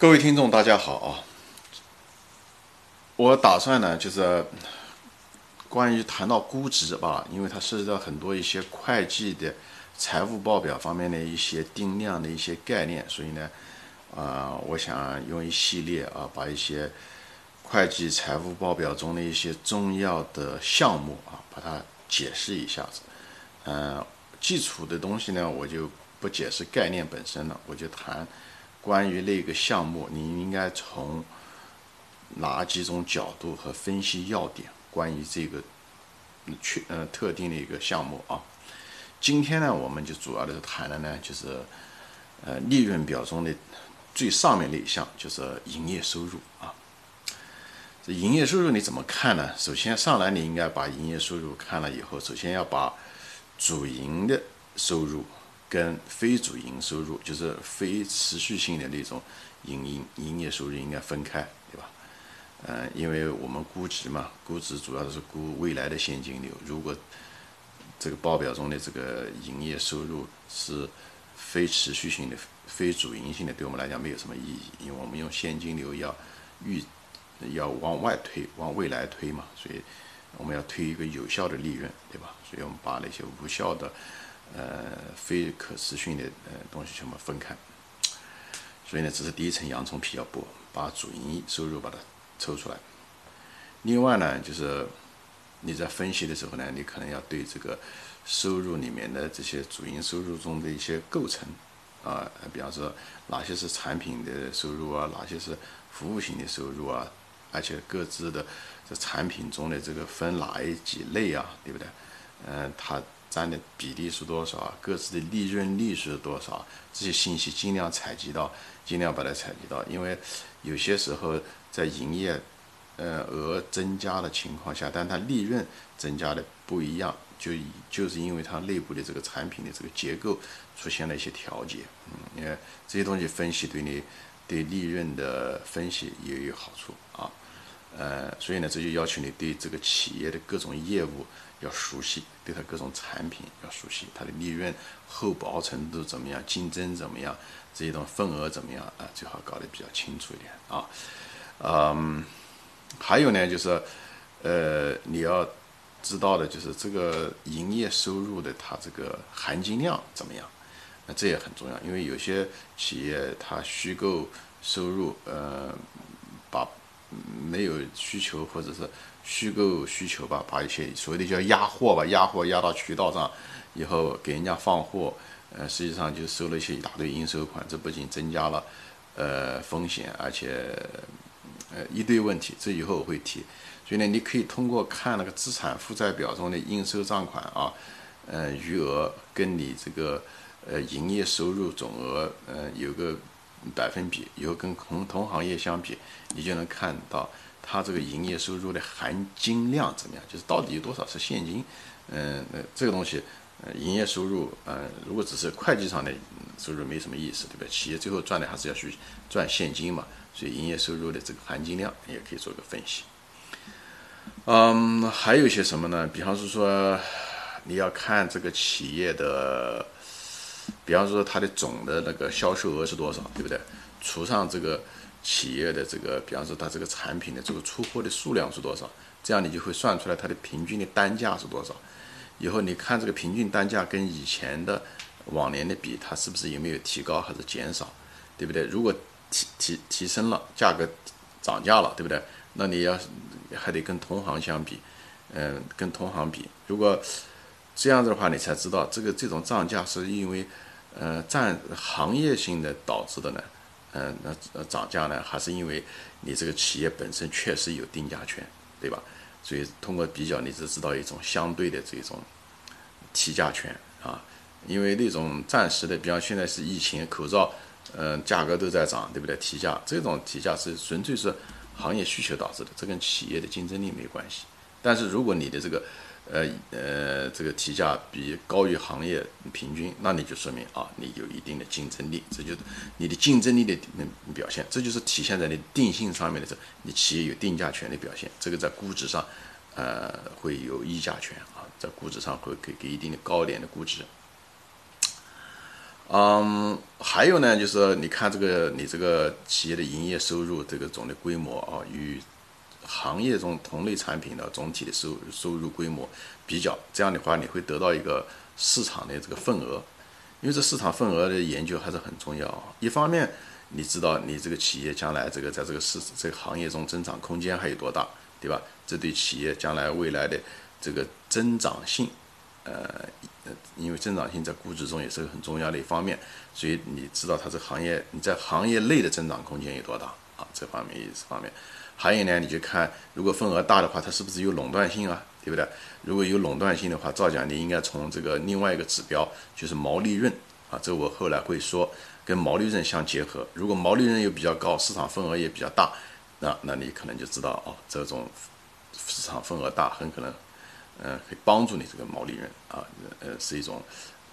各位听众，大家好啊！我打算呢，就是关于谈到估值吧，因为它涉及到很多一些会计的财务报表方面的一些定量的一些概念，所以呢，啊，我想用一系列啊，把一些会计财务报表中的一些重要的项目啊，把它解释一下子。嗯，基础的东西呢，我就不解释概念本身了，我就谈。关于那个项目，你应该从哪几种角度和分析要点？关于这个确呃特定的一个项目啊，今天呢，我们就主要的谈的呢，就是呃利润表中的最上面那一项，就是营业收入啊。这营业收入你怎么看呢？首先上来你应该把营业收入看了以后，首先要把主营的收入。跟非主营收入，就是非持续性的那种营营营业收入应该分开，对吧？嗯，因为我们估值嘛，估值主要是估未来的现金流。如果这个报表中的这个营业收入是非持续性的、非主营性的，对我们来讲没有什么意义，因为我们用现金流要预要往外推、往未来推嘛，所以我们要推一个有效的利润，对吧？所以我们把那些无效的。呃，非可持续的呃东西全部分开，所以呢，只是第一层洋葱皮要剥，把主营收入把它抽出来。另外呢，就是你在分析的时候呢，你可能要对这个收入里面的这些主营收入中的一些构成啊，比方说哪些是产品的收入啊，哪些是服务型的收入啊，而且各自的这产品中的这个分哪一几类啊，对不对？嗯，它。占的比例是多少？各自的利润率是多少？这些信息尽量采集到，尽量把它采集到。因为有些时候在营业，呃，额增加的情况下，但它利润增加的不一样，就就是因为它内部的这个产品的这个结构出现了一些调节。嗯，你看这些东西分析对你对利润的分析也有好处啊。呃，所以呢，这就要求你对这个企业的各种业务。要熟悉，对它各种产品要熟悉，它的利润厚薄程度怎么样，竞争怎么样，这种份额怎么样啊？最好搞得比较清楚一点啊。嗯，还有呢，就是呃，你要知道的就是这个营业收入的它这个含金量怎么样？那这也很重要，因为有些企业它虚构收入，呃，把没有需求或者是。虚构需求吧，把一些所谓的叫压货吧，压货压到渠道上以后给人家放货，呃，实际上就收了一些一大堆应收款，这不仅增加了呃风险，而且呃一堆问题，这以后我会提。所以呢，你可以通过看那个资产负债表中的应收账款啊，呃余额跟你这个呃营业收入总额呃有个百分比，以后跟同同行业相比，你就能看到。它这个营业收入的含金量怎么样？就是到底有多少是现金？嗯，那这个东西，呃，营业收入，呃，如果只是会计上的收入没什么意思，对不对？企业最后赚的还是要去赚现金嘛，所以营业收入的这个含金量也可以做个分析。嗯，还有一些什么呢？比方是说，你要看这个企业的，比方说它的总的那个销售额是多少，对不对？除上这个。企业的这个，比方说它这个产品的这个出货的数量是多少，这样你就会算出来它的平均的单价是多少。以后你看这个平均单价跟以前的往年的比，它是不是有没有提高还是减少，对不对？如果提提提升了，价格涨价了，对不对？那你要还得跟同行相比，嗯，跟同行比。如果这样子的话，你才知道这个这种涨价是因为呃占行业性的导致的呢。嗯，那涨价呢，还是因为你这个企业本身确实有定价权，对吧？所以通过比较，你只知道一种相对的这种提价权啊。因为那种暂时的，比方现在是疫情，口罩，嗯，价格都在涨，对不对？提价这种提价是纯粹是行业需求导致的，这跟企业的竞争力没关系。但是如果你的这个呃呃，这个提价比高于行业平均，那你就说明啊，你有一定的竞争力，这就是你的竞争力的表现，这就是体现在你定性上面的这，你企业有定价权的表现，这个在估值上，呃，会有溢价权啊，在估值上会给给一定的高点的估值。嗯，还有呢，就是你看这个你这个企业的营业收入这个总的规模啊，与行业中同类产品的总体的收收入规模比较，这样的话你会得到一个市场的这个份额，因为这市场份额的研究还是很重要。一方面，你知道你这个企业将来这个在这个市这个行业中增长空间还有多大，对吧？这对企业将来未来的这个增长性。呃，因为增长性在估值中也是个很重要的一方面，所以你知道它这行业你在行业内的增长空间有多大啊？这方面也是方面。还有呢，你就看如果份额大的话，它是不是有垄断性啊？对不对？如果有垄断性的话，造假你应该从这个另外一个指标就是毛利润啊，这我后来会说跟毛利润相结合。如果毛利润又比较高，市场份额也比较大，那那你可能就知道哦，这种市场份额大很可能。嗯，可以帮助你这个毛利润啊，呃，是一种，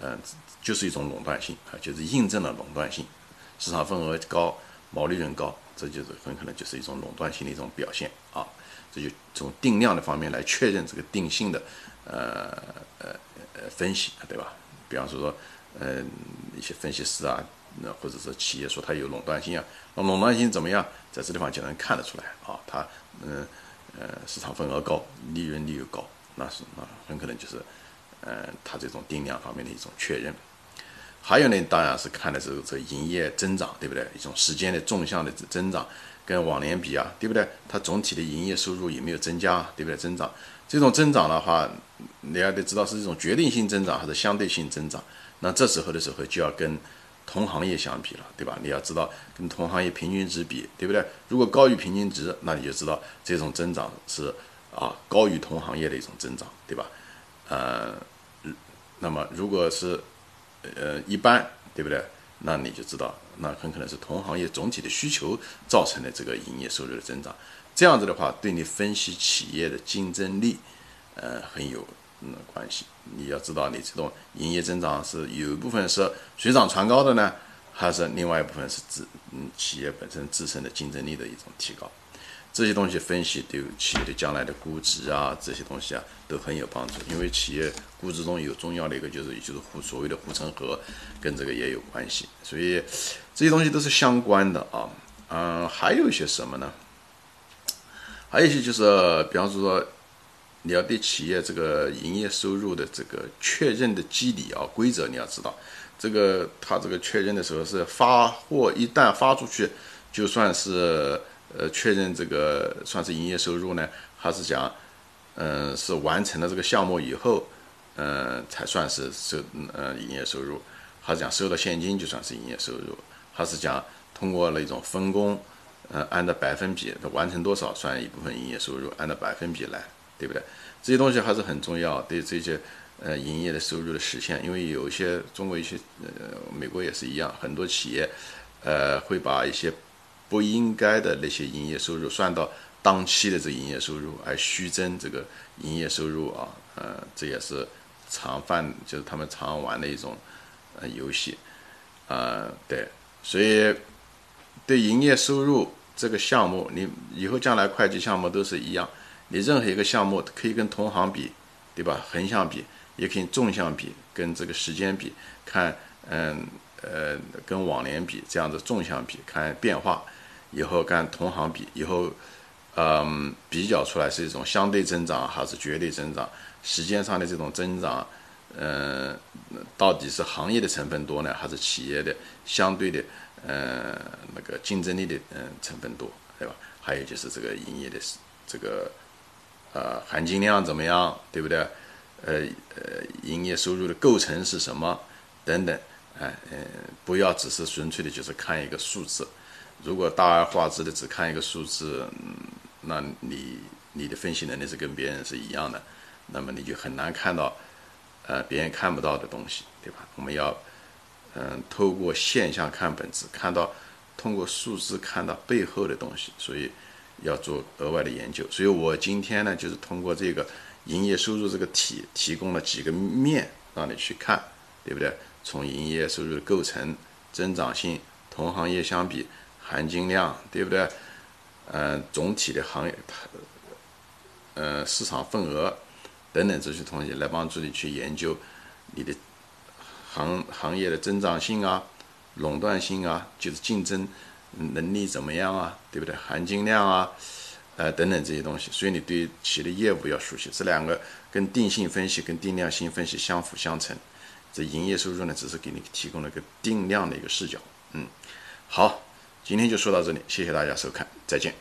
呃，就是一种垄断性啊，就是印证了垄断性，市场份额高，毛利润高，这就是很可能就是一种垄断性的一种表现啊，这就从定量的方面来确认这个定性的，呃呃呃分析，对吧？比方说说，嗯，一些分析师啊，那或者是企业说它有垄断性啊，那垄断性怎么样，在这地方就能看得出来啊，它嗯呃市场份额高，利润率又高。那是那很可能就是，呃，它这种定量方面的一种确认。还有呢，当然是看的是这营业增长，对不对？一种时间的纵向的增长，跟往年比啊，对不对？它总体的营业收入有没有增加，对不对？增长这种增长的话，你要得知道是一种决定性增长还是相对性增长。那这时候的时候就要跟同行业相比了，对吧？你要知道跟同行业平均值比，对不对？如果高于平均值，那你就知道这种增长是。啊，高于同行业的一种增长，对吧？呃，那么如果是呃一般，对不对？那你就知道，那很可能是同行业总体的需求造成的这个营业收入的增长。这样子的话，对你分析企业的竞争力，呃，很有嗯关系。你要知道，你这种营业增长是有一部分是水涨船高的呢，还是另外一部分是自嗯企业本身自身的竞争力的一种提高。这些东西分析对企业的将来的估值啊，这些东西啊都很有帮助。因为企业估值中有重要的一个就是就是护所谓的护城河，跟这个也有关系。所以这些东西都是相关的啊。嗯，还有一些什么呢？还有一些就是，比方说，你要对企业这个营业收入的这个确认的机理啊规则，你要知道，这个它这个确认的时候是发货一旦发出去，就算是。呃，确认这个算是营业收入呢，还是讲，嗯，是完成了这个项目以后，嗯，才算是收，呃，营业收入，还是讲收到现金就算是营业收入，还是讲通过了一种分工，呃，按照百分比完成多少算一部分营业收入，按照百分比来，对不对？这些东西还是很重要，对这些呃营业的收入的实现，因为有一些中国一些，呃，美国也是一样，很多企业，呃，会把一些。不应该的那些营业收入算到当期的这营业收入，而虚增这个营业收入啊，呃，这也是常犯，就是他们常玩的一种呃游戏，啊，对，所以对营业收入这个项目，你以后将来会计项目都是一样，你任何一个项目可以跟同行比，对吧？横向比，也可以纵向比，跟这个时间比，看，嗯，呃，跟往年比，这样子纵向比看变化。以后跟同行比，以后，嗯，比较出来是一种相对增长还是绝对增长？时间上的这种增长，嗯，到底是行业的成分多呢，还是企业的相对的，嗯，那个竞争力的嗯成分多，对吧？还有就是这个营业的这个，呃，含金量怎么样，对不对？呃呃，营业收入的构成是什么？等等，哎嗯，不要只是纯粹的就是看一个数字。如果大而化之的只看一个数字，嗯，那你你的分析能力是跟别人是一样的，那么你就很难看到，呃，别人看不到的东西，对吧？我们要，嗯，透过现象看本质，看到通过数字看到背后的东西，所以要做额外的研究。所以我今天呢，就是通过这个营业收入这个题，提供了几个面让你去看，对不对？从营业收入的构成、增长性、同行业相比。含金量对不对？嗯，总体的行业，呃，市场份额等等这些东西来帮助你去研究你的行行业的增长性啊、垄断性啊，就是竞争能力怎么样啊，对不对？含金量啊，呃等等这些东西。所以你对企业的业务要熟悉，这两个跟定性分析跟定量性分析相辅相成。这营业收入呢，只是给你提供了一个定量的一个视角。嗯，好，今天就说到这里，谢谢大家收看，再见。